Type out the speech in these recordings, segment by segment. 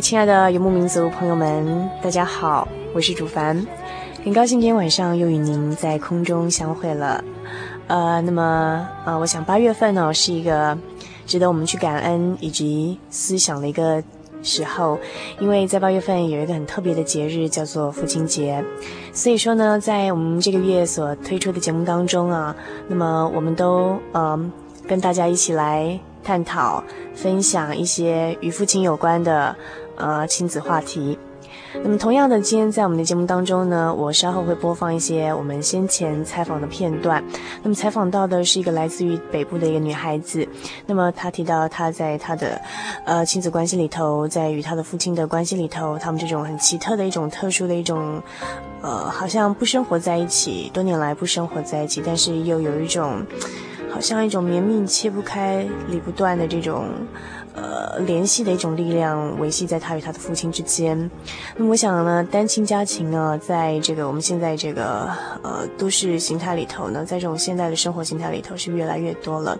亲爱的游牧民族朋友们，大家好，我是主凡，很高兴今天晚上又与您在空中相会了。呃，那么呃，我想八月份呢是一个值得我们去感恩以及思想的一个时候，因为在八月份有一个很特别的节日叫做父亲节，所以说呢，在我们这个月所推出的节目当中啊，那么我们都呃跟大家一起来。探讨、分享一些与父亲有关的呃亲子话题。那么，同样的，今天在我们的节目当中呢，我稍后会播放一些我们先前采访的片段。那么，采访到的是一个来自于北部的一个女孩子。那么，她提到她在她的呃亲子关系里头，在与她的父亲的关系里头，他们这种很奇特的一种特殊的一种呃，好像不生活在一起，多年来不生活在一起，但是又有一种。好像一种绵密、切不开、理不断的这种，呃，联系的一种力量维系在他与他的父亲之间。那么，我想呢，单亲家庭呢，在这个我们现在这个呃都市形态里头呢，在这种现代的生活形态里头是越来越多了。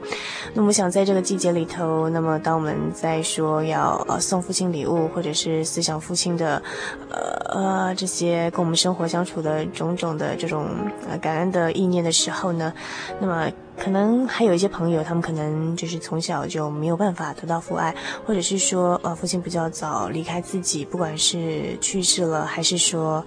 那么，我想在这个季节里头，那么当我们在说要呃送父亲礼物，或者是思想父亲的，呃呃这些跟我们生活相处的种种的这种呃感恩的意念的时候呢，那么。可能还有一些朋友，他们可能就是从小就没有办法得到父爱，或者是说，呃，父亲比较早离开自己，不管是去世了，还是说，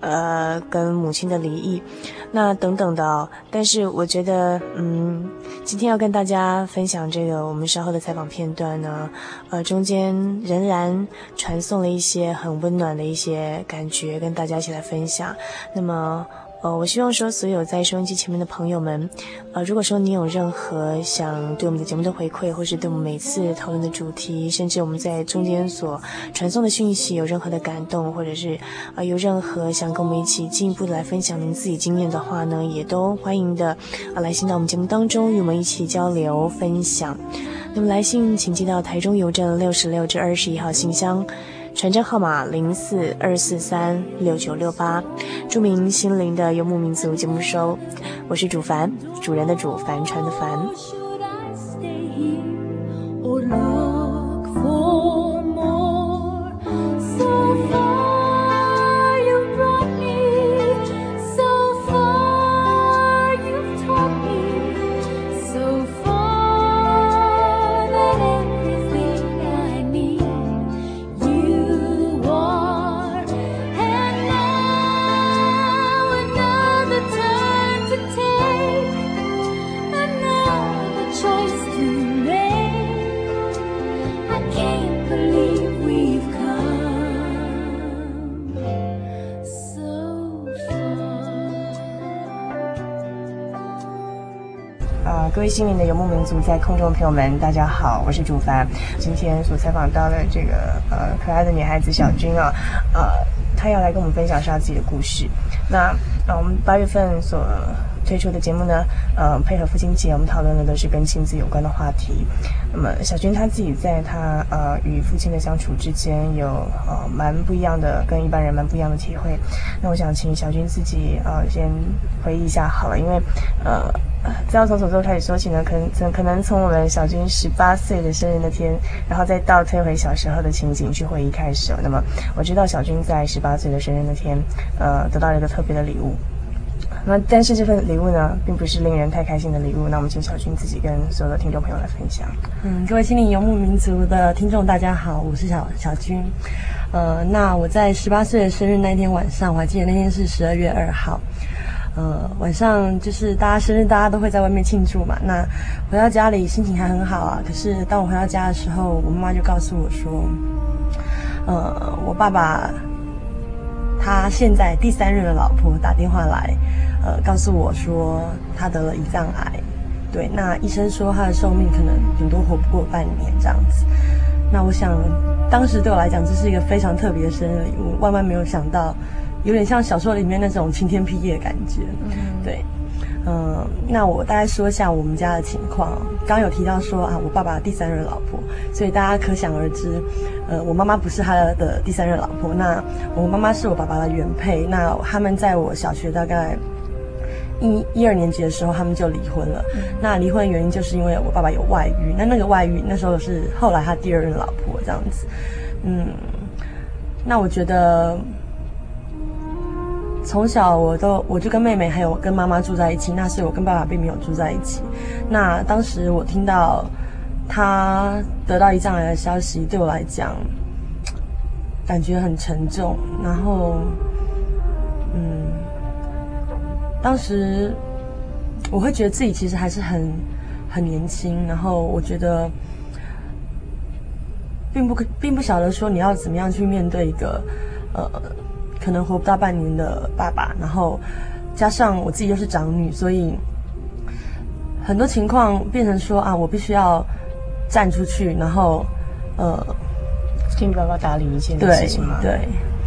呃，跟母亲的离异，那等等的。但是我觉得，嗯，今天要跟大家分享这个我们稍后的采访片段呢，呃，中间仍然传送了一些很温暖的一些感觉，跟大家一起来分享。那么。呃，我希望说，所有在收音机前面的朋友们，呃，如果说你有任何想对我们的节目的回馈，或是对我们每次讨论的主题，甚至我们在中间所传送的讯息有任何的感动，或者是啊、有任何想跟我们一起进一步的来分享您自己经验的话呢，也都欢迎的啊、来信到我们节目当中，与我们一起交流分享。那么来信请寄到台中邮政六十六至二十一号信箱。传真号码零四二四三六九六八，著名心灵的游牧民族节目收，我是主凡，主人的主，帆船的帆。位心灵的游牧民族，在空中的朋友们，大家好，我是主凡。今天所采访到的这个呃可爱的女孩子小君啊，呃，她要来跟我们分享一下自己的故事。那啊，我们八月份所推出的节目呢，呃，配合父亲节，我们讨论的都是跟亲子有关的话题。那么小军他自己在他呃与父亲的相处之间有呃蛮不一样的，跟一般人蛮不一样的体会。那我想请小军自己呃先回忆一下好了，因为呃。这要从什么时候开始说起呢？可能可能从我们小军十八岁的生日那天，然后再倒推回小时候的情景去回忆开始。那么我知道小军在十八岁的生日那天，呃，得到了一个特别的礼物。那但是这份礼物呢，并不是令人太开心的礼物。那我们请小军自己跟所有的听众朋友来分享。嗯，各位心灵游牧民族的听众，大家好，我是小小军。呃，那我在十八岁的生日那天晚上，我还记得那天是十二月二号。呃，晚上就是大家生日，大家都会在外面庆祝嘛。那回到家里心情还很好啊。可是当我回到家的时候，我妈妈就告诉我说，呃，我爸爸他现在第三任的老婆打电话来，呃，告诉我说他得了胰脏癌。对，那医生说他的寿命可能顶多活不过半年这样子。那我想，当时对我来讲，这是一个非常特别的生日礼物，万万没有想到。有点像小说里面那种晴天霹雳的感觉，对，嗯，那我大概说一下我们家的情况。刚刚有提到说啊，我爸爸第三任老婆，所以大家可想而知，呃，我妈妈不是他的第三任老婆，那我妈妈是我爸爸的原配。那他们在我小学大概一一二年级的时候，他们就离婚了。那离婚的原因就是因为我爸爸有外遇，那那个外遇那时候是后来他第二任老婆这样子。嗯，那我觉得。从小我都我就跟妹妹还有跟妈妈住在一起，那所以我跟爸爸并没有住在一起。那当时我听到他得到胰脏癌的消息，对我来讲感觉很沉重。然后，嗯，当时我会觉得自己其实还是很很年轻，然后我觉得并不并不晓得说你要怎么样去面对一个呃。可能活不到半年的爸爸，然后加上我自己又是长女，所以很多情况变成说啊，我必须要站出去，然后呃，替爸爸打理一切的事情嘛。对，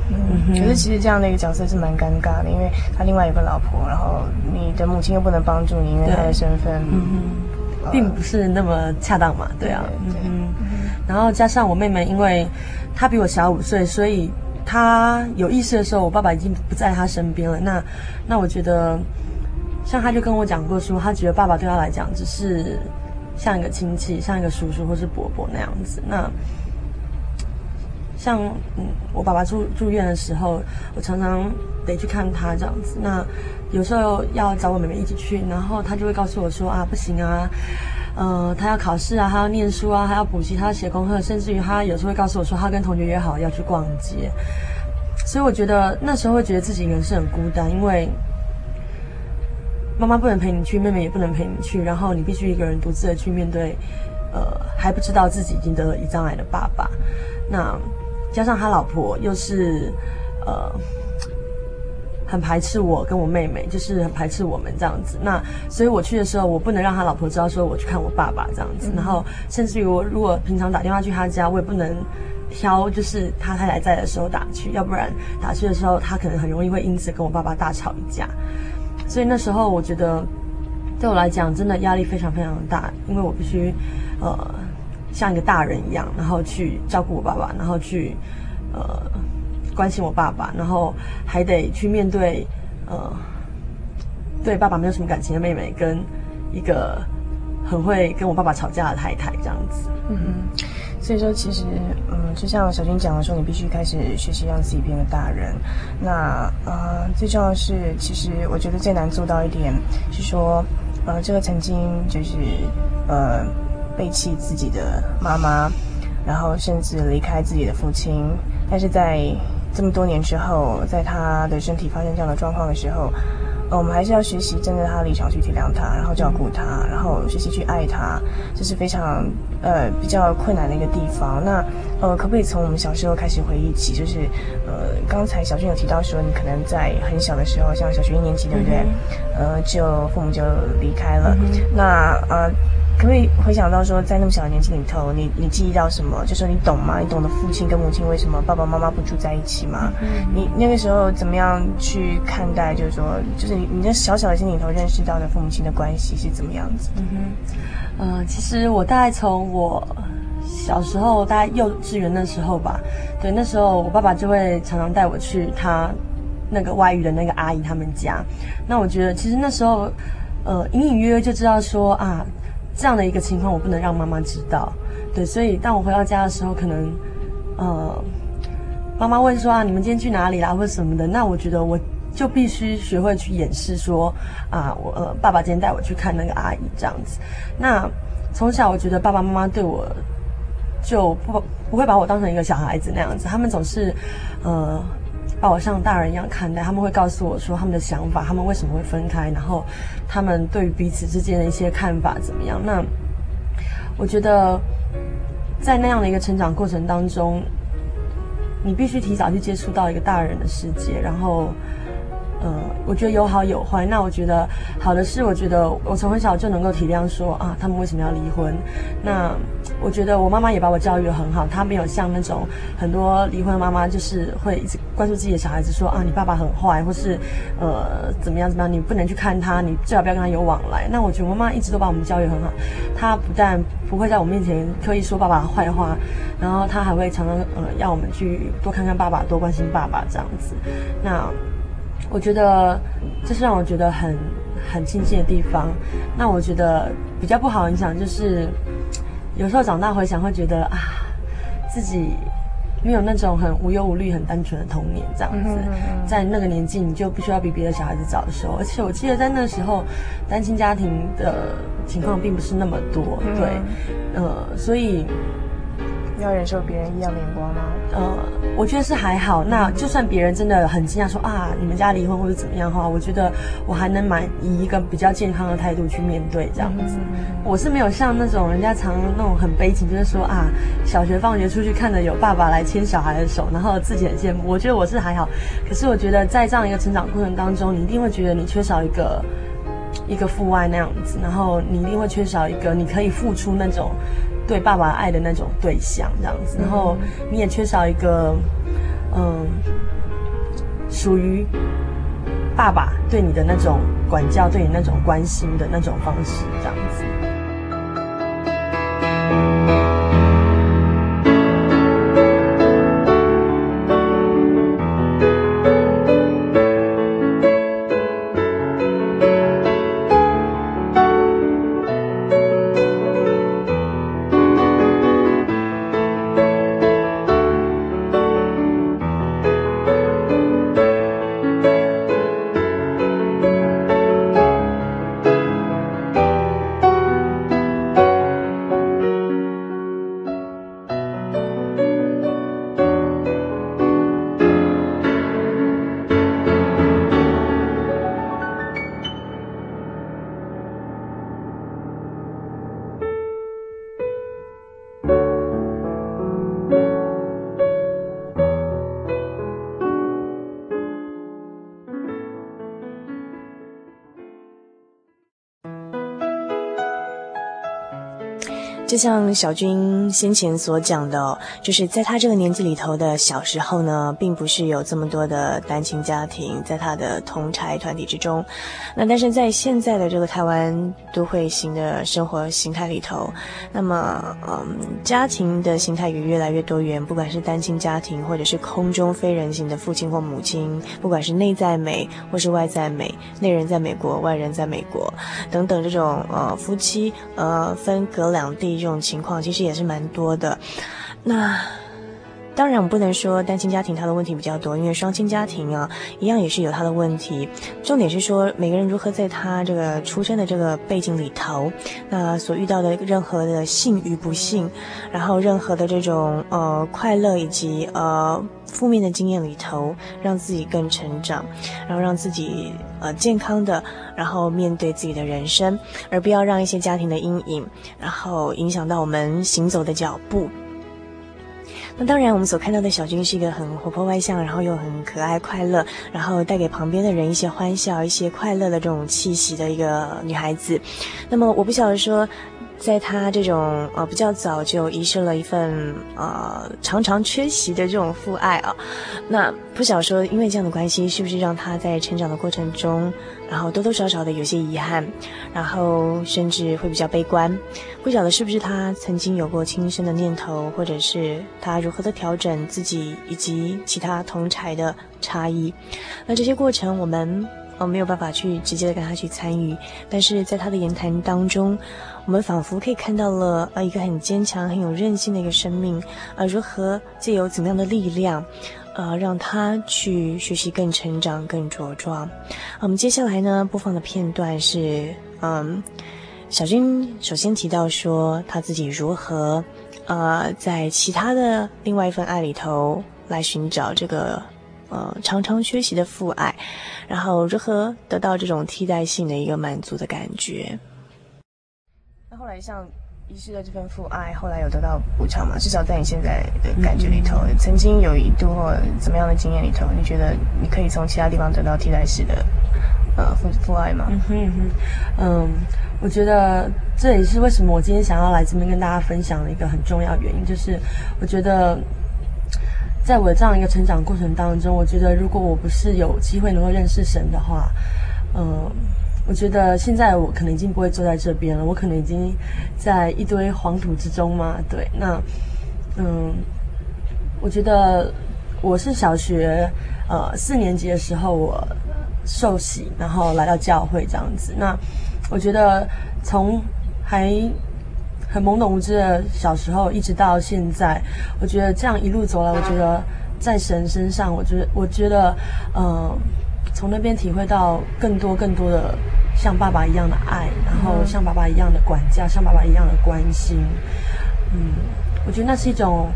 嗯，可是其实这样的一个角色是蛮尴尬的，因为他另外有个老婆，然后你的母亲又不能帮助你，因为他的身份，并不是那么恰当嘛。对啊，对对然后加上我妹妹，因为她比我小五岁，所以。他有意识的时候，我爸爸已经不在他身边了。那，那我觉得，像他就跟我讲过说，他觉得爸爸对他来讲只是像一个亲戚，像一个叔叔或是伯伯那样子。那，像嗯，我爸爸住住院的时候，我常常得去看他这样子。那有时候要找我妹妹一起去，然后他就会告诉我说啊，不行啊。呃，他要考试啊，他要念书啊，他要补习，他要写功课，甚至于他有时候会告诉我说，他跟同学约好要去逛街。所以我觉得那时候会觉得自己一个人是很孤单，因为妈妈不能陪你去，妹妹也不能陪你去，然后你必须一个人独自的去面对，呃，还不知道自己已经得了胰脏癌的爸爸。那加上他老婆又是呃。很排斥我跟我妹妹，就是很排斥我们这样子。那所以我去的时候，我不能让他老婆知道说我去看我爸爸这样子。然后甚至于我如果平常打电话去他家，我也不能挑就是他太太在的时候打去，要不然打去的时候他可能很容易会因此跟我爸爸大吵一架。所以那时候我觉得对我来讲真的压力非常非常大，因为我必须呃像一个大人一样，然后去照顾我爸爸，然后去呃。关心我爸爸，然后还得去面对，呃，对爸爸没有什么感情的妹妹，跟一个很会跟我爸爸吵架的太太，这样子。嗯哼，所以说其实，嗯，就像小军讲的说，你必须开始学习让自己变得大人。那呃，最重要的是，其实我觉得最难做到一点是说，呃，这个曾经就是呃背弃自己的妈妈，然后甚至离开自己的父亲，但是在这么多年之后，在他的身体发生这样的状况的时候，呃，我们还是要学习站在他的立场去体谅他，然后照顾他，然后学习去爱他，这是非常呃比较困难的一个地方。那呃，可不可以从我们小时候开始回忆起？就是呃，刚才小俊有提到说，你可能在很小的时候，像小学一年级，对不对？呃，就父母就离开了。那呃。可不可以回想到说，在那么小的年纪里头，你你记忆到什么？就说你懂吗？你懂得父亲跟母亲为什么爸爸妈妈不住在一起吗？嗯、你那个时候怎么样去看待？就是说，就是你你在小小的心里头认识到的父母亲的关系是怎么样子？嗯哼，呃，其实我大概从我小时候，大概幼稚园的时候吧，对，那时候我爸爸就会常常带我去他那个外遇的那个阿姨他们家。那我觉得，其实那时候。呃，隐隐约约就知道说啊，这样的一个情况我不能让妈妈知道，对，所以当我回到家的时候，可能，呃，妈妈问说啊，你们今天去哪里啦，或者什么的，那我觉得我就必须学会去掩饰说啊，我呃，爸爸今天带我去看那个阿姨这样子。那从小我觉得爸爸妈妈对我就不不会把我当成一个小孩子那样子，他们总是，呃。把我像大人一样看待，他们会告诉我说他们的想法，他们为什么会分开，然后他们对于彼此之间的一些看法怎么样？那我觉得在那样的一个成长过程当中，你必须提早去接触到一个大人的世界，然后。嗯，我觉得有好有坏。那我觉得好的是，我觉得我从很小就能够体谅说啊，他们为什么要离婚。那我觉得我妈妈也把我教育得很好，她没有像那种很多离婚的妈妈，就是会一直关注自己的小孩子，说啊，你爸爸很坏，或是呃怎么样怎么样，你不能去看他，你最好不要跟他有往来。那我觉得我妈妈一直都把我们教育很好，她不但不会在我面前刻意说爸爸的坏话，然后她还会常常呃要我们去多看看爸爸，多关心爸爸这样子。那。我觉得这是让我觉得很很庆幸的地方。那我觉得比较不好影响就是，有时候长大回想会觉得啊，自己没有那种很无忧无虑、很单纯的童年这样子。在那个年纪，你就必须要比别的小孩子早熟。而且我记得在那时候，单亲家庭的情况并不是那么多，对，呃，所以。要忍受别人异样眼光吗？呃，我觉得是还好。那就算别人真的很惊讶说啊，你们家离婚或者怎么样的话，我觉得我还能蛮以一个比较健康的态度去面对这样子。我是没有像那种人家常那种很悲情，就是说啊，小学放学出去看着有爸爸来牵小孩的手，然后自己很羡慕。我觉得我是还好。可是我觉得在这样一个成长过程当中，你一定会觉得你缺少一个一个父爱那样子，然后你一定会缺少一个你可以付出那种。对爸爸爱的那种对象，这样子，然后你也缺少一个，嗯，属于爸爸对你的那种管教，对你那种关心的那种方式，这样子。像小军先前所讲的，就是在他这个年纪里头的小时候呢，并不是有这么多的单亲家庭在他的同台团体之中。那但是在现在的这个台湾都会型的生活形态里头，那么嗯，家庭的形态也越来越多元，不管是单亲家庭，或者是空中非人型的父亲或母亲，不管是内在美或是外在美，内人在美国，外人在美国等等这种呃夫妻呃分隔两地。这种情况其实也是蛮多的，那当然我们不能说单亲家庭他的问题比较多，因为双亲家庭啊一样也是有他的问题。重点是说每个人如何在他这个出生的这个背景里头，那所遇到的任何的幸与不幸，然后任何的这种呃快乐以及呃负面的经验里头，让自己更成长，然后让自己呃健康的，然后面对自己的人生，而不要让一些家庭的阴影，然后影响到我们行走的脚步。那当然，我们所看到的小军是一个很活泼外向，然后又很可爱快乐，然后带给旁边的人一些欢笑、一些快乐的这种气息的一个女孩子。那么我不晓得说。在他这种呃比较早就遗失了一份呃常常缺席的这种父爱啊，那不晓说因为这样的关系，是不是让他在成长的过程中，然后多多少少的有些遗憾，然后甚至会比较悲观。不晓得是不是他曾经有过轻生的念头，或者是他如何的调整自己以及其他同侪的差异。那这些过程我们呃没有办法去直接的跟他去参与，但是在他的言谈当中。我们仿佛可以看到了，呃，一个很坚强、很有韧性的一个生命，呃，如何借由怎样的力量，呃，让他去学习、更成长、更茁壮。我们接下来呢，播放的片段是，嗯，小军首先提到说他自己如何，呃，在其他的另外一份爱里头来寻找这个，呃，常常缺席的父爱，然后如何得到这种替代性的一个满足的感觉。后来像遗失的这份父爱，后来有得到补偿吗？至少在你现在的感觉里头，曾经有一度或怎么样的经验里头，你觉得你可以从其他地方得到替代式的呃父父爱吗？嗯哼嗯，嗯，我觉得这也是为什么我今天想要来这边跟大家分享的一个很重要原因，就是我觉得在我的这样一个成长过程当中，我觉得如果我不是有机会能够认识神的话，嗯。我觉得现在我可能已经不会坐在这边了，我可能已经在一堆黄土之中嘛。对，那嗯，我觉得我是小学呃四年级的时候我受洗，然后来到教会这样子。那我觉得从还很懵懂无知的小时候一直到现在，我觉得这样一路走来，我觉得在神身上，我觉得我觉得嗯，从那边体会到更多更多的。像爸爸一样的爱，然后像爸爸一样的管教，像爸爸一样的关心，嗯，我觉得那是一种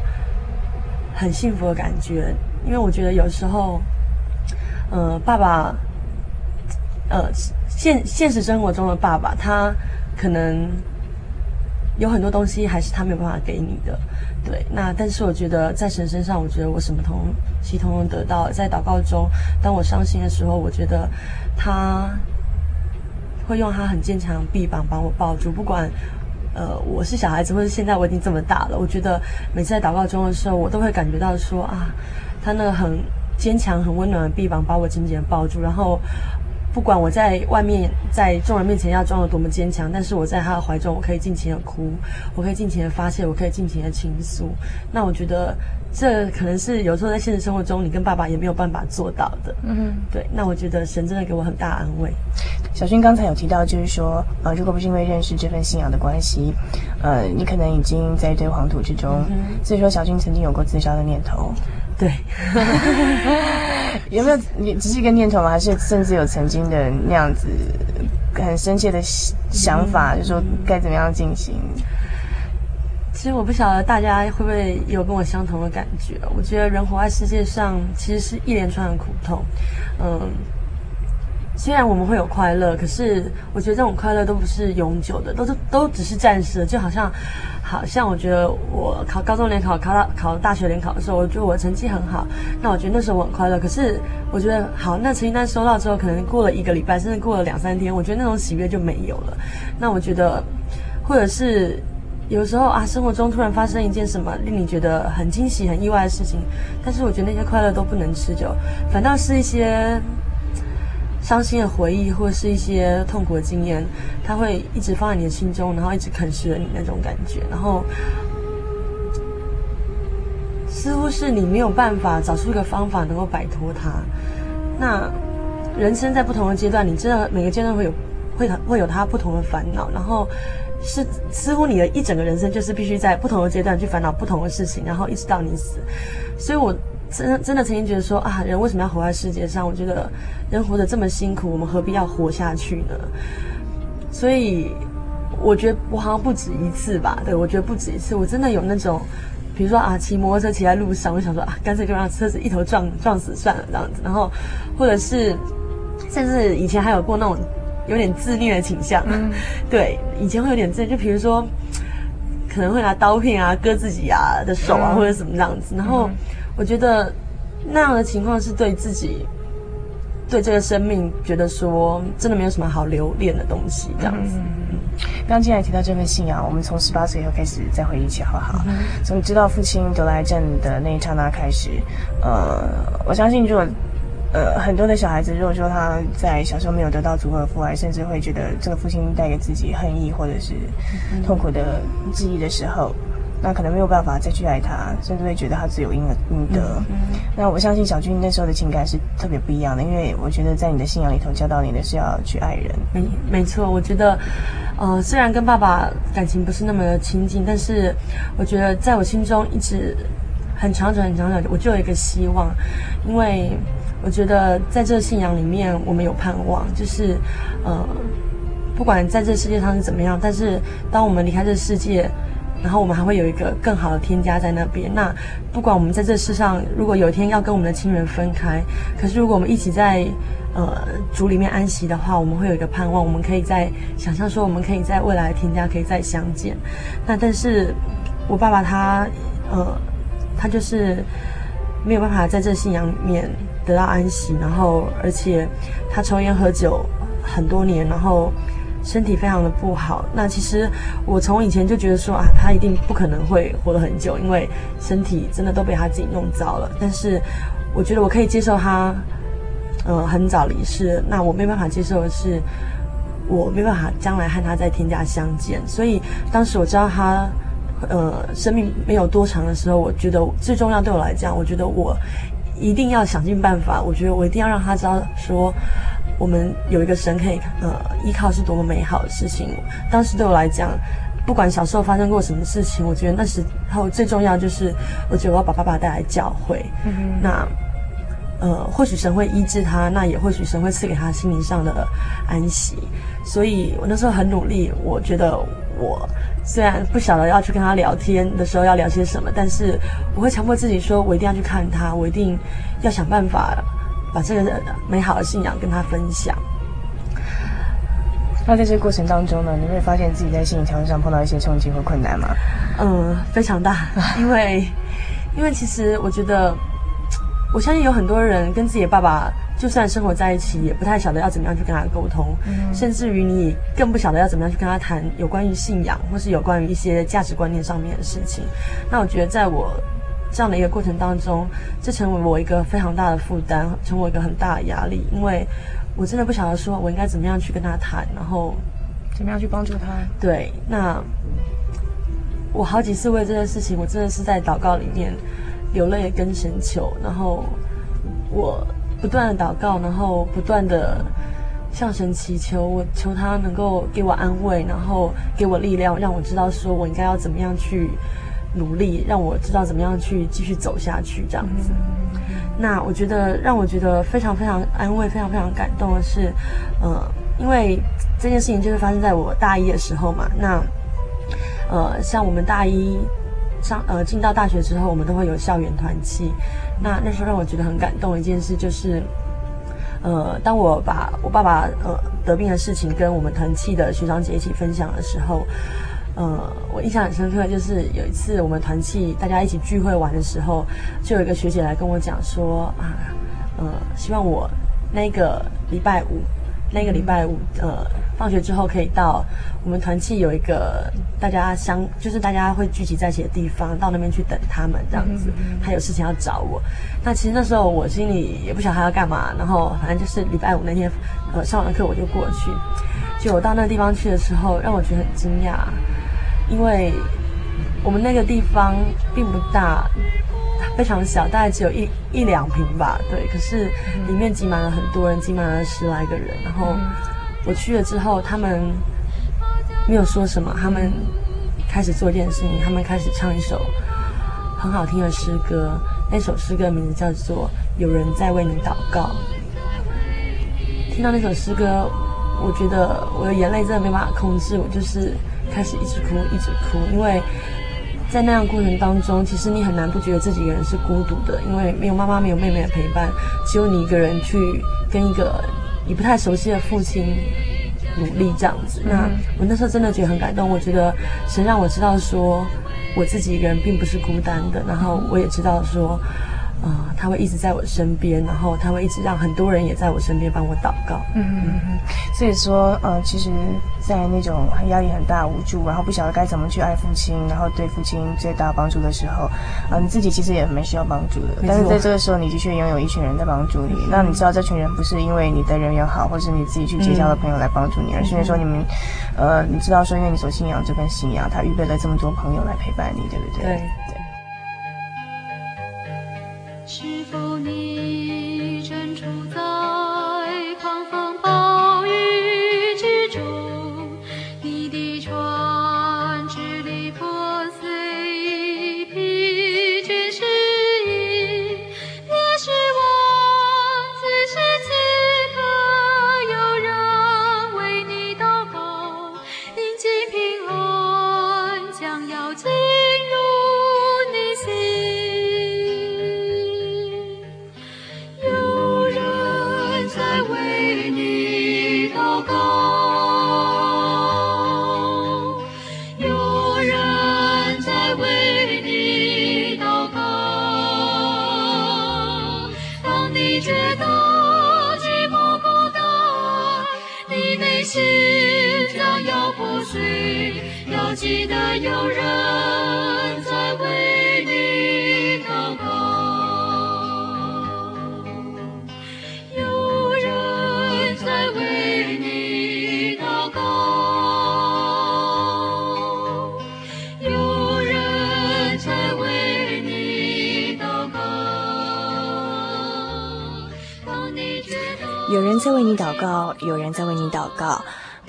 很幸福的感觉。因为我觉得有时候，呃，爸爸，呃，现现实生活中的爸爸，他可能有很多东西还是他没有办法给你的，对。那但是我觉得在神身上，我觉得我什么东西通通得到。在祷告中，当我伤心的时候，我觉得他。会用他很坚强的臂膀把我抱住，不管，呃，我是小孩子，或者现在我已经这么大了，我觉得每次在祷告中的时候，我都会感觉到说啊，他那个很坚强、很温暖的臂膀把我紧紧的抱住，然后。不管我在外面在众人面前要装得多么坚强，但是我在他的怀中，我可以尽情的哭，我可以尽情的发泄，我可以尽情的倾诉。那我觉得这可能是有时候在现实生活中，你跟爸爸也没有办法做到的。嗯，对。那我觉得神真的给我很大安慰。小薰刚才有提到，就是说，呃，如果不是因为认识这份信仰的关系，呃，你可能已经在一堆黄土之中。嗯。所以说，小薰曾经有过自杀的念头。对，有没有？你只是一个念头吗？还是甚至有曾经的那样子很深切的想法，嗯、就说该怎么样进行？其实我不晓得大家会不会有跟我相同的感觉。我觉得人活在世界上，其实是一连串的苦痛。嗯，虽然我们会有快乐，可是我觉得这种快乐都不是永久的，都是都只是暂时的，就好像。好像我觉得我考高中联考，考到考大学联考的时候，我觉得我成绩很好，那我觉得那时候我很快乐。可是我觉得好，那成绩单收到之后，可能过了一个礼拜，甚至过了两三天，我觉得那种喜悦就没有了。那我觉得，或者是有时候啊，生活中突然发生一件什么令你觉得很惊喜、很意外的事情，但是我觉得那些快乐都不能持久，反倒是一些。伤心的回忆或是一些痛苦的经验，它会一直放在你的心中，然后一直啃食着你那种感觉，然后似乎是你没有办法找出一个方法能够摆脱它。那人生在不同的阶段，你真的每个阶段会有会会有它不同的烦恼，然后是似乎你的一整个人生就是必须在不同的阶段去烦恼不同的事情，然后一直到你死。所以我。真真的曾经觉得说啊，人为什么要活在世界上？我觉得人活得这么辛苦，我们何必要活下去呢？所以我觉得我好像不止一次吧。对，我觉得不止一次。我真的有那种，比如说啊，骑摩托车骑在路上，我想说啊，干脆就让车子一头撞撞死算了这样子。然后，或者是甚至以前还有过那种有点自虐的倾向。嗯，对，以前会有点自虐，就比如说可能会拿刀片啊割自己啊的手啊，嗯、或者什么这样子。然后。嗯我觉得那样的情况是对自己，对这个生命觉得说真的没有什么好留恋的东西，这样子。嗯，刚进来提到这份信仰，我们从十八岁以后开始再回忆起，好不好？从知道父亲得了癌症的那一刹那开始，呃，我相信如果。呃，很多的小孩子，如果说他在小时候没有得到足够的父爱，甚至会觉得这个父亲带给自己恨意或者是痛苦的记忆的时候，那可能没有办法再去爱他，甚至会觉得他自有应应得。那我相信小军那时候的情感是特别不一样的，因为我觉得在你的信仰里头教导你的是要去爱人。没没错，我觉得，呃，虽然跟爸爸感情不是那么的亲近，但是我觉得在我心中一直很长久很长久，我就有一个希望，因为。我觉得在这个信仰里面，我们有盼望，就是，呃，不管在这世界上是怎么样，但是当我们离开这个世界，然后我们还会有一个更好的添加在那边。那不管我们在这世上，如果有一天要跟我们的亲人分开，可是如果我们一起在呃主里面安息的话，我们会有一个盼望，我们可以在想象说，我们可以在未来的添加可以再相见。那但是我爸爸他呃，他就是没有办法在这信仰里面。得到安息，然后而且他抽烟喝酒很多年，然后身体非常的不好。那其实我从以前就觉得说啊，他一定不可能会活得很久，因为身体真的都被他自己弄糟了。但是我觉得我可以接受他，呃，很早离世。那我没办法接受的是，我没办法将来和他在天家相见。所以当时我知道他，呃，生命没有多长的时候，我觉得最重要对我来讲，我觉得我。一定要想尽办法，我觉得我一定要让他知道，说我们有一个神可以呃依靠，是多么美好的事情。当时对我来讲，不管小时候发生过什么事情，我觉得那时候最重要就是，我觉得我要把爸爸带来教会。嗯哼。那呃，或许神会医治他，那也或许神会赐给他心灵上的安息。所以我那时候很努力，我觉得我。虽然不晓得要去跟他聊天的时候要聊些什么，但是我会强迫自己说，我一定要去看他，我一定要想办法把这个美好的信仰跟他分享。那在这个过程当中呢，你会发现自己在心理条件上碰到一些冲击或困难吗？嗯，非常大，因为因为其实我觉得，我相信有很多人跟自己的爸爸。就算生活在一起，也不太晓得要怎么样去跟他沟通，嗯、甚至于你更不晓得要怎么样去跟他谈有关于信仰，或是有关于一些价值观念上面的事情。那我觉得，在我这样的一个过程当中，这成为我一个非常大的负担，成为一个很大的压力，因为我真的不晓得说我应该怎么样去跟他谈，然后怎么样去帮助他。对，那我好几次为这件事情，我真的是在祷告里面流泪跟神求，然后我。不断的祷告，然后不断的向神祈求，我求他能够给我安慰，然后给我力量，让我知道说我应该要怎么样去努力，让我知道怎么样去继续走下去这样子。那我觉得让我觉得非常非常安慰，非常非常感动的是，呃，因为这件事情就是发生在我大一的时候嘛。那呃，像我们大一。上呃，进到大学之后，我们都会有校园团契。那那时候让我觉得很感动的一件事，就是，呃，当我把我爸爸呃得病的事情跟我们团契的学长姐一起分享的时候，呃，我印象很深刻，就是有一次我们团契大家一起聚会玩的时候，就有一个学姐来跟我讲说啊，呃，希望我那个礼拜五。那个礼拜五，呃，放学之后可以到我们团契有一个大家相，就是大家会聚集在一起的地方，到那边去等他们这样子。他有事情要找我。那其实那时候我心里也不晓得他要干嘛，然后反正就是礼拜五那天，呃，上完课我就过去。就我到那个地方去的时候，让我觉得很惊讶，因为我们那个地方并不大。非常小，大概只有一一两平吧，对。可是里面挤满了很多人，挤满了十来个人。然后我去了之后，他们没有说什么，他们开始做一件事情，他们开始唱一首很好听的诗歌。那首诗歌名字叫做《有人在为你祷告》。听到那首诗歌，我觉得我的眼泪真的没办法控制，我就是开始一直哭，一直哭，因为。在那样过程当中，其实你很难不觉得自己一个人是孤独的，因为没有妈妈、没有妹妹的陪伴，只有你一个人去跟一个你不太熟悉的父亲努力这样子。那我那时候真的觉得很感动，我觉得神让我知道说，我自己一个人并不是孤单的，然后我也知道说，呃，他会一直在我身边，然后他会一直让很多人也在我身边帮我祷告。嗯嗯嗯。所以说，呃，其实，在那种压力很大、无助，然后不晓得该怎么去爱父亲，然后对父亲最大帮助的时候，啊、呃，你自己其实也蛮需要帮助的。但是在这个时候，你的确拥有一群人在帮助你。嗯、那你知道，这群人不是因为你的人缘好，或是你自己去结交的朋友来帮助你，嗯、而是因为说你们，呃，你知道说，因为你所信仰这份信仰，他预备了这么多朋友来陪伴你，对不对？对。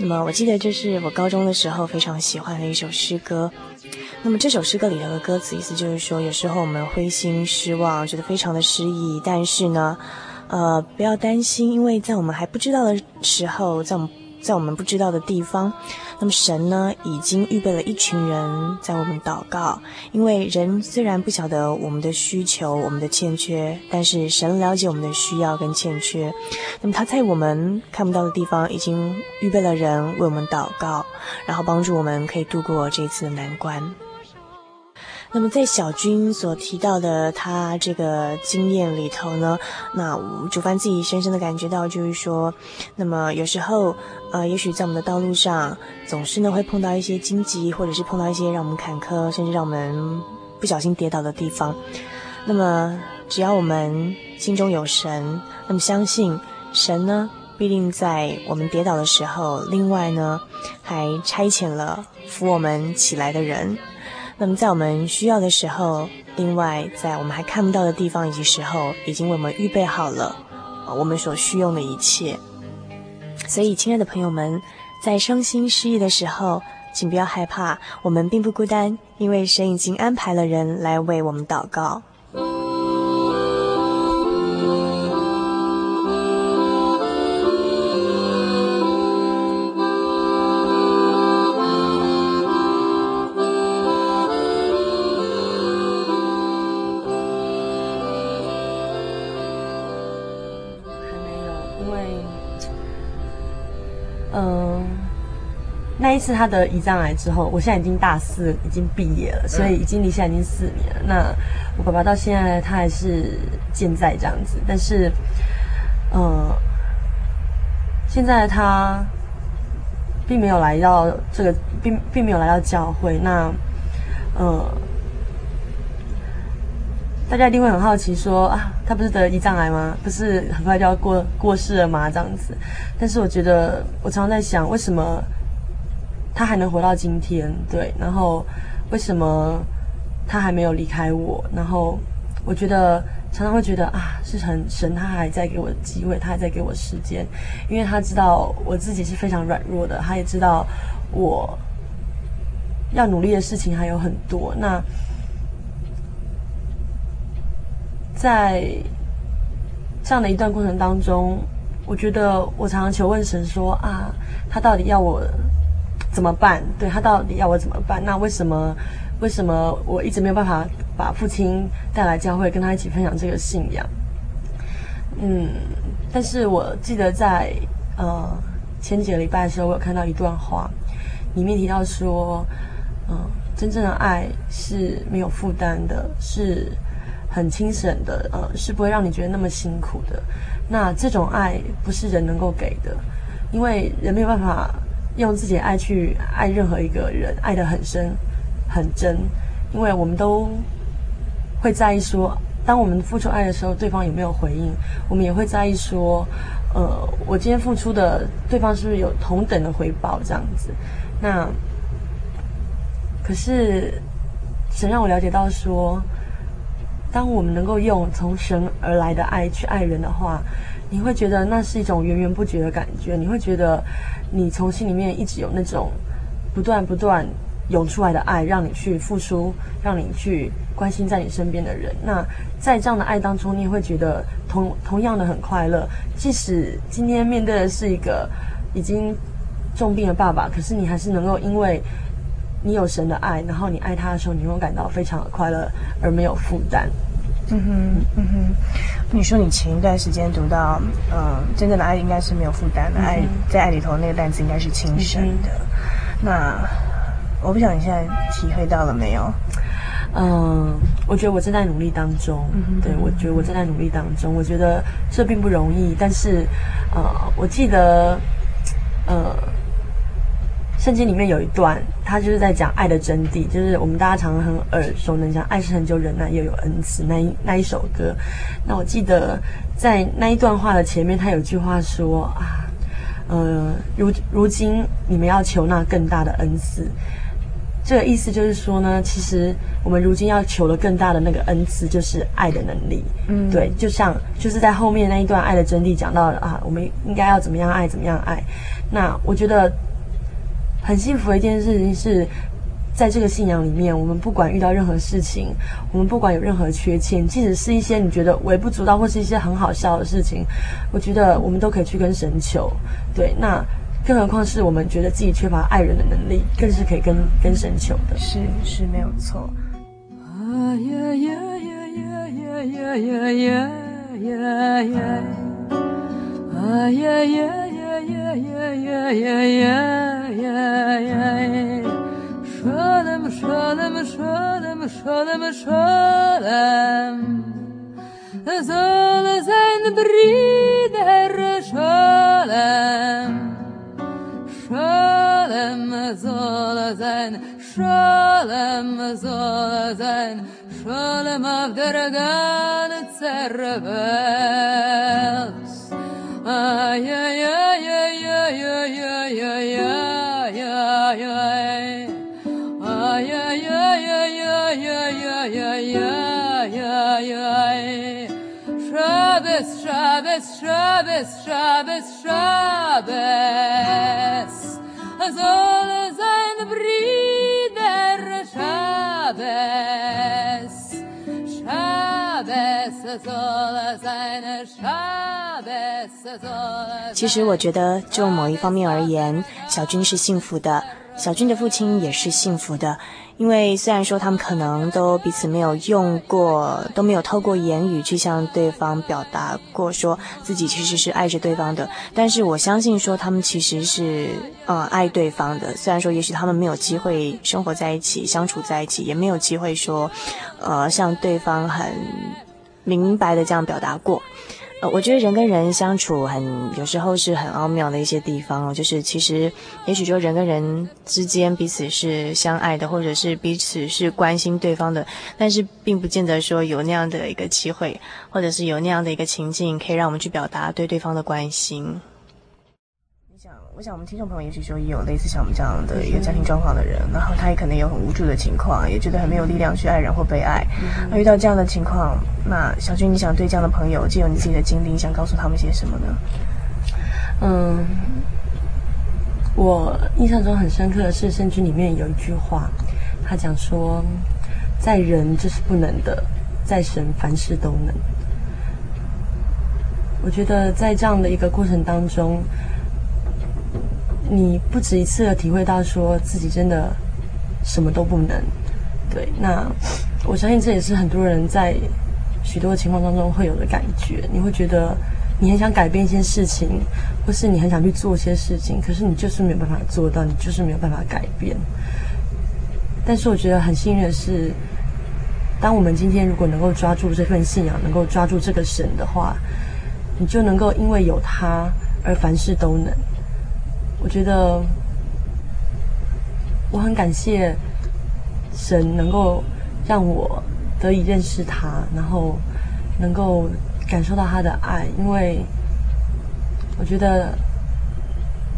那么我记得这是我高中的时候非常喜欢的一首诗歌。那么这首诗歌里头的歌词意思就是说，有时候我们灰心失望，觉得非常的失意，但是呢，呃，不要担心，因为在我们还不知道的时候，在我们。在我们不知道的地方，那么神呢，已经预备了一群人在我们祷告。因为人虽然不晓得我们的需求、我们的欠缺，但是神了解我们的需要跟欠缺。那么他在我们看不到的地方，已经预备了人为我们祷告，然后帮助我们可以度过这次的难关。那么在小军所提到的他这个经验里头呢，那主凡自己深深的感觉到，就是说，那么有时候，呃，也许在我们的道路上，总是呢会碰到一些荆棘，或者是碰到一些让我们坎坷，甚至让我们不小心跌倒的地方。那么，只要我们心中有神，那么相信神呢，必定在我们跌倒的时候，另外呢，还差遣了扶我们起来的人。那么，在我们需要的时候，另外在我们还看不到的地方以及时候，已经为我们预备好了我们所需用的一切。所以，亲爱的朋友们，在伤心失意的时候，请不要害怕，我们并不孤单，因为神已经安排了人来为我们祷告。一次他得胰脏癌之后，我现在已经大四，已经毕业了，所以已经离现在已经四年了。那我爸爸到现在他还是健在这样子，但是，呃，现在他并没有来到这个，并并没有来到教会。那，呃，大家一定会很好奇说啊，他不是得胰脏癌吗？不是很快就要过过世了吗？这样子。但是我觉得，我常常在想，为什么？他还能活到今天，对，然后为什么他还没有离开我？然后我觉得常常会觉得啊，是很神，他还在给我机会，他还在给我时间，因为他知道我自己是非常软弱的，他也知道我要努力的事情还有很多。那在这样的一段过程当中，我觉得我常常求问神说啊，他到底要我？怎么办？对，他到底要我怎么办？那为什么为什么我一直没有办法把父亲带来教会，跟他一起分享这个信仰？嗯，但是我记得在呃前几个礼拜的时候，我有看到一段话，里面提到说，嗯、真正的爱是没有负担的，是很轻省的，呃，是不会让你觉得那么辛苦的。那这种爱不是人能够给的，因为人没有办法用自己的爱去爱任何一个人，爱得很深很真，因为我们都会在意说，当我们付出爱的时候，对方有没有回应，我们也会在意说，呃，我今天付出的，对方是不是有同等的回报这样子。那可是神让我了解到说。当我们能够用从神而来的爱去爱人的话，你会觉得那是一种源源不绝的感觉。你会觉得你从心里面一直有那种不断不断涌出来的爱，让你去付出，让你去关心在你身边的人。那在这样的爱当中，你也会觉得同同样的很快乐。即使今天面对的是一个已经重病的爸爸，可是你还是能够因为。你有神的爱，然后你爱他的时候，你会感到非常的快乐，而没有负担。嗯哼，嗯哼。你说你前一段时间读到，嗯，真正的爱应该是没有负担的，爱在爱里头那个担子应该是轻省的。那我不晓得你现在体会到了没有？嗯，我觉得我正在努力当中。嗯，对，我觉得我正在努力当中。我觉得这并不容易，但是，呃，我记得，呃。圣经里面有一段，他就是在讲爱的真谛，就是我们大家常常很耳熟能详，爱是恒久忍耐，又有恩慈那一那一首歌。那我记得在那一段话的前面，他有句话说啊，呃，如如今你们要求那更大的恩赐，这个意思就是说呢，其实我们如今要求的更大的那个恩赐，就是爱的能力。嗯，对，就像就是在后面那一段爱的真谛讲到啊，我们应该要怎么样爱，怎么样爱。那我觉得。很幸福的一件事情是，在这个信仰里面，我们不管遇到任何事情，我们不管有任何缺陷，即使是一些你觉得微不足道或是一些很好笑的事情，我觉得我们都可以去跟神求。对，那更何况是我们觉得自己缺乏爱人的能力，更是可以跟跟神求的。是是没有错。啊呀呀呀呀呀呀呀呀呀！啊呀呀。yeah, yeah, yeah, yeah, yeah, yeah, yeah. Shalom, shalom, shalom, shalom, shalom. The soul is in breather, shalom. Shalom soll sein, Shalom soll sein, Shalom der ganzen Welt. Ay, ay. Shabbos, Shabbos, Shabbos. Soll sein Brüder Shabbos. Shabbos soll sein Shabbos. 其实我觉得，就某一方面而言，小军是幸福的，小军的父亲也是幸福的。因为虽然说他们可能都彼此没有用过，都没有透过言语去向对方表达过，说自己其实是爱着对方的，但是我相信说他们其实是呃爱对方的。虽然说也许他们没有机会生活在一起、相处在一起，也没有机会说呃向对方很明白的这样表达过。我觉得人跟人相处很有时候是很奥妙的一些地方哦，就是其实也许说人跟人之间彼此是相爱的，或者是彼此是关心对方的，但是并不见得说有那样的一个机会，或者是有那样的一个情境可以让我们去表达对对方的关心。我想，我们听众朋友也许说也有类似像我们这样的一个家庭状况的人，然后他也可能有很无助的情况，也觉得很没有力量去爱人或被爱。那遇到这样的情况，那小军，你想对这样的朋友，借由你自己的经历，你想告诉他们些什么呢？嗯，我印象中很深刻的是圣经里面有一句话，他讲说，在人这是不能的，在神凡事都能。我觉得在这样的一个过程当中。你不止一次的体会到，说自己真的什么都不能，对。那我相信这也是很多人在许多情况当中会有的感觉。你会觉得你很想改变一些事情，或是你很想去做一些事情，可是你就是没有办法做到，你就是没有办法改变。但是我觉得很幸运的是。当我们今天如果能够抓住这份信仰，能够抓住这个神的话，你就能够因为有他而凡事都能。我觉得我很感谢神能够让我得以认识他，然后能够感受到他的爱，因为我觉得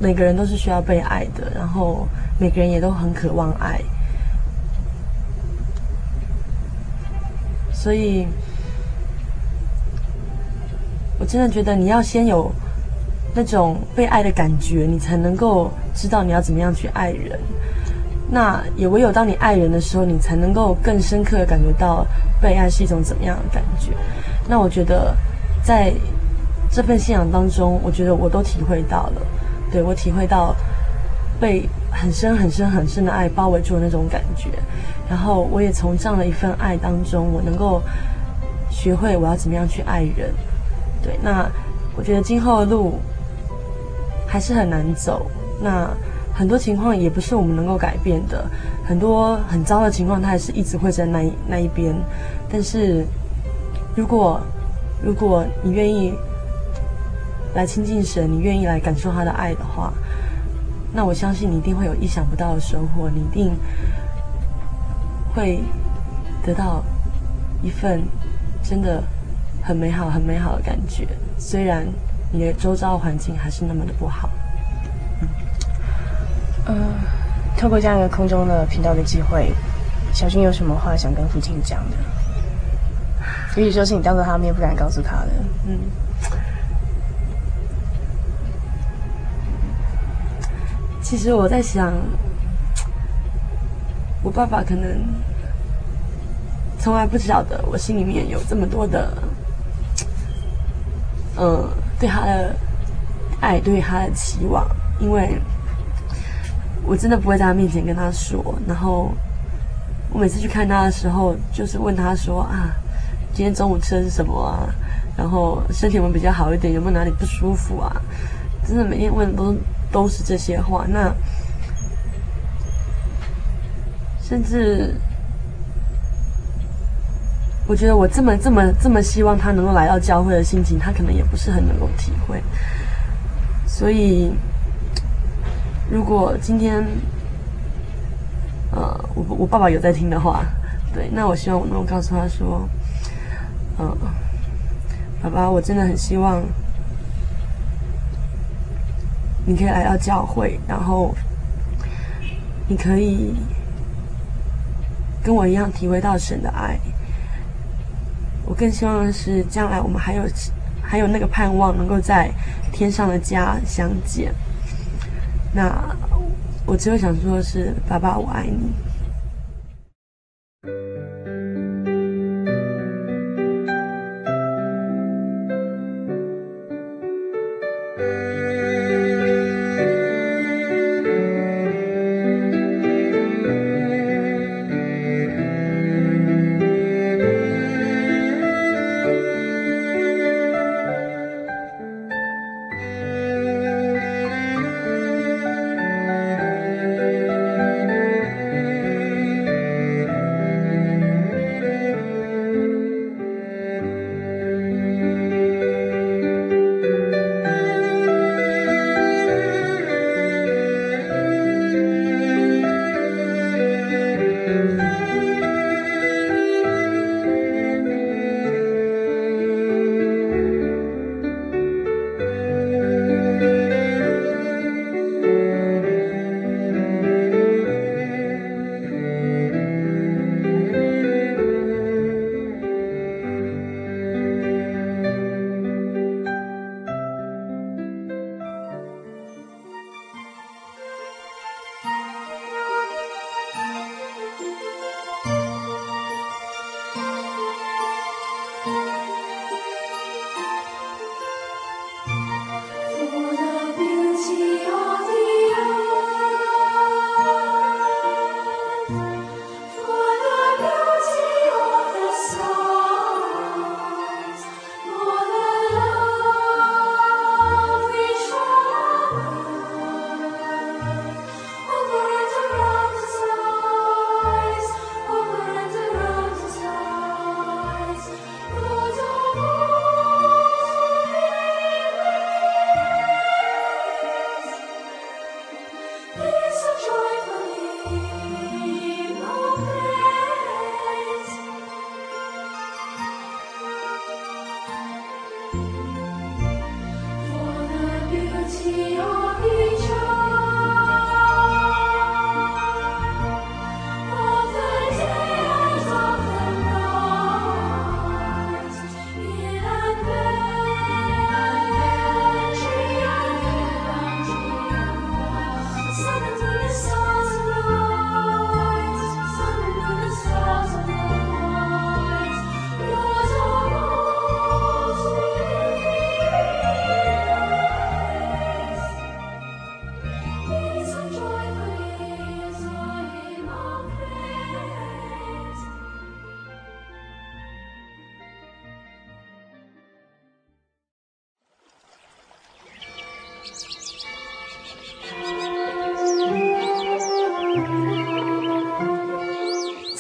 每个人都是需要被爱的，然后每个人也都很渴望爱。所以，我真的觉得你要先有那种被爱的感觉，你才能够知道你要怎么样去爱人。那也唯有当你爱人的时候，你才能够更深刻的感觉到被爱是一种怎么样的感觉。那我觉得，在这份信仰当中，我觉得我都体会到了，对，我体会到被很深很深很深的爱包围住的那种感觉。然后我也从这样的一份爱当中，我能够学会我要怎么样去爱人。对，那我觉得今后的路还是很难走。那很多情况也不是我们能够改变的，很多很糟的情况，它还是一直会在那一那一边。但是，如果如果你愿意来亲近神，你愿意来感受他的爱的话，那我相信你一定会有意想不到的收获，你一定。会得到一份真的很美好、很美好的感觉，虽然你的周遭环境还是那么的不好。嗯，呃，透过这样一个空中的频道的机会，小军有什么话想跟父亲讲的？也许说是你当着他面不敢告诉他的。嗯，其实我在想。我爸爸可能从来不晓得我心里面有这么多的，嗯，对他的爱，对他的期望，因为我真的不会在他面前跟他说。然后我每次去看他的时候，就是问他说啊，今天中午吃的是什么啊？然后身体有没有比较好一点？有没有哪里不舒服啊？真的每天问的都都是这些话。那。甚至，我觉得我这么这么这么希望他能够来到教会的心情，他可能也不是很能够体会。所以，如果今天，呃，我我爸爸有在听的话，对，那我希望我能够告诉他说，嗯、呃，爸爸，我真的很希望你可以来到教会，然后你可以。跟我一样体会到神的爱，我更希望的是将来我们还有还有那个盼望能够在天上的家相见。那我只有想说的是爸爸我爱你。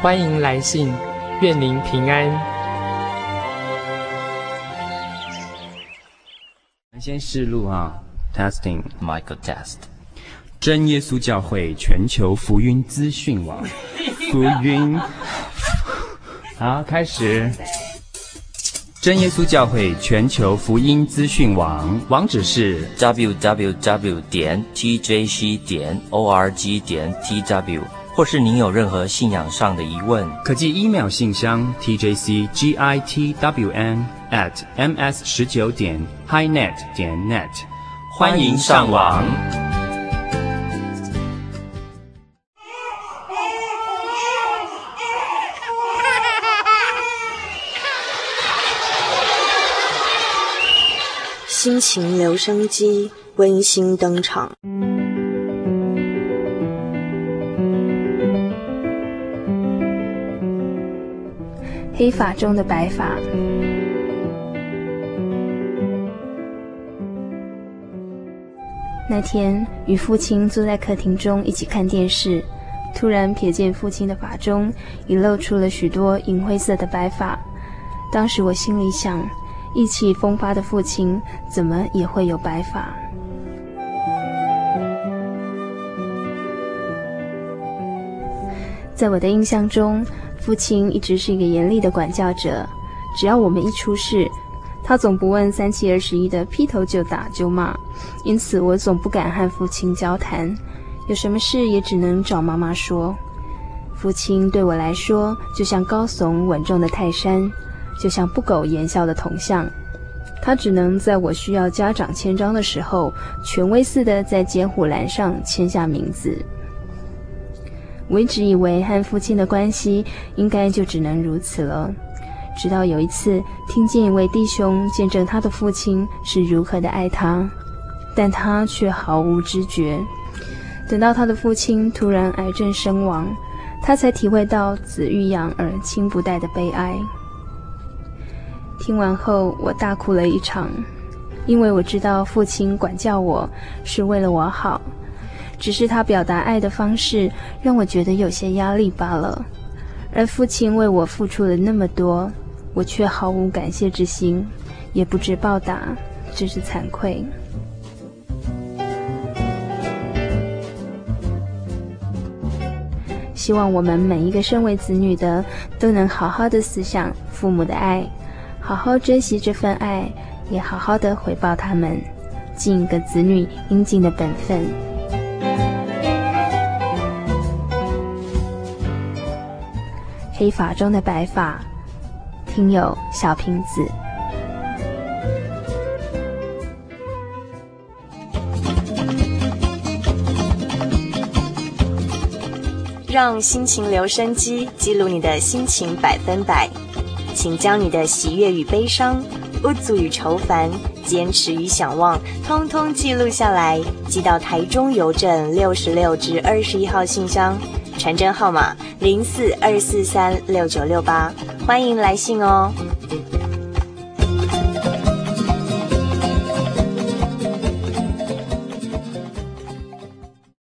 欢迎来信，愿您平安。先试录啊，Testing Michael Test。真耶稣教会全球福音资讯网，福音。好，开始。真耶稣教会全球福音资讯网网址是 www 点 tjc 点 org 点 tw，或是您有任何信仰上的疑问，可寄 email 信箱 tjcgitwn at ms 十九点 highnet 点 net，欢迎上网。心情留声机温馨登场。黑发中的白发。那天与父亲坐在客厅中一起看电视，突然瞥见父亲的发中已露出了许多银灰色的白发。当时我心里想。意气风发的父亲怎么也会有白发？在我的印象中，父亲一直是一个严厉的管教者。只要我们一出事，他总不问三七二十一的劈头就打就骂。因此，我总不敢和父亲交谈，有什么事也只能找妈妈说。父亲对我来说，就像高耸稳重的泰山。就像不苟言笑的铜像，他只能在我需要家长签章的时候，权威似的在监护栏上签下名字。我一直以为和父亲的关系应该就只能如此了，直到有一次听见一位弟兄见证他的父亲是如何的爱他，但他却毫无知觉。等到他的父亲突然癌症身亡，他才体会到子欲养而亲不待的悲哀。听完后，我大哭了一场，因为我知道父亲管教我是为了我好，只是他表达爱的方式让我觉得有些压力罢了。而父亲为我付出了那么多，我却毫无感谢之心，也不知报答，真是惭愧。希望我们每一个身为子女的，都能好好的思想父母的爱。好好珍惜这份爱，也好好的回报他们，尽一个子女应尽的本分。黑发中的白发，听友小瓶子，让心情留声机记录你的心情百分百。请将你的喜悦与悲伤、无助与愁烦、坚持与想望，通通记录下来，寄到台中邮政六十六至二十一号信箱，传真号码零四二四三六九六八，欢迎来信哦。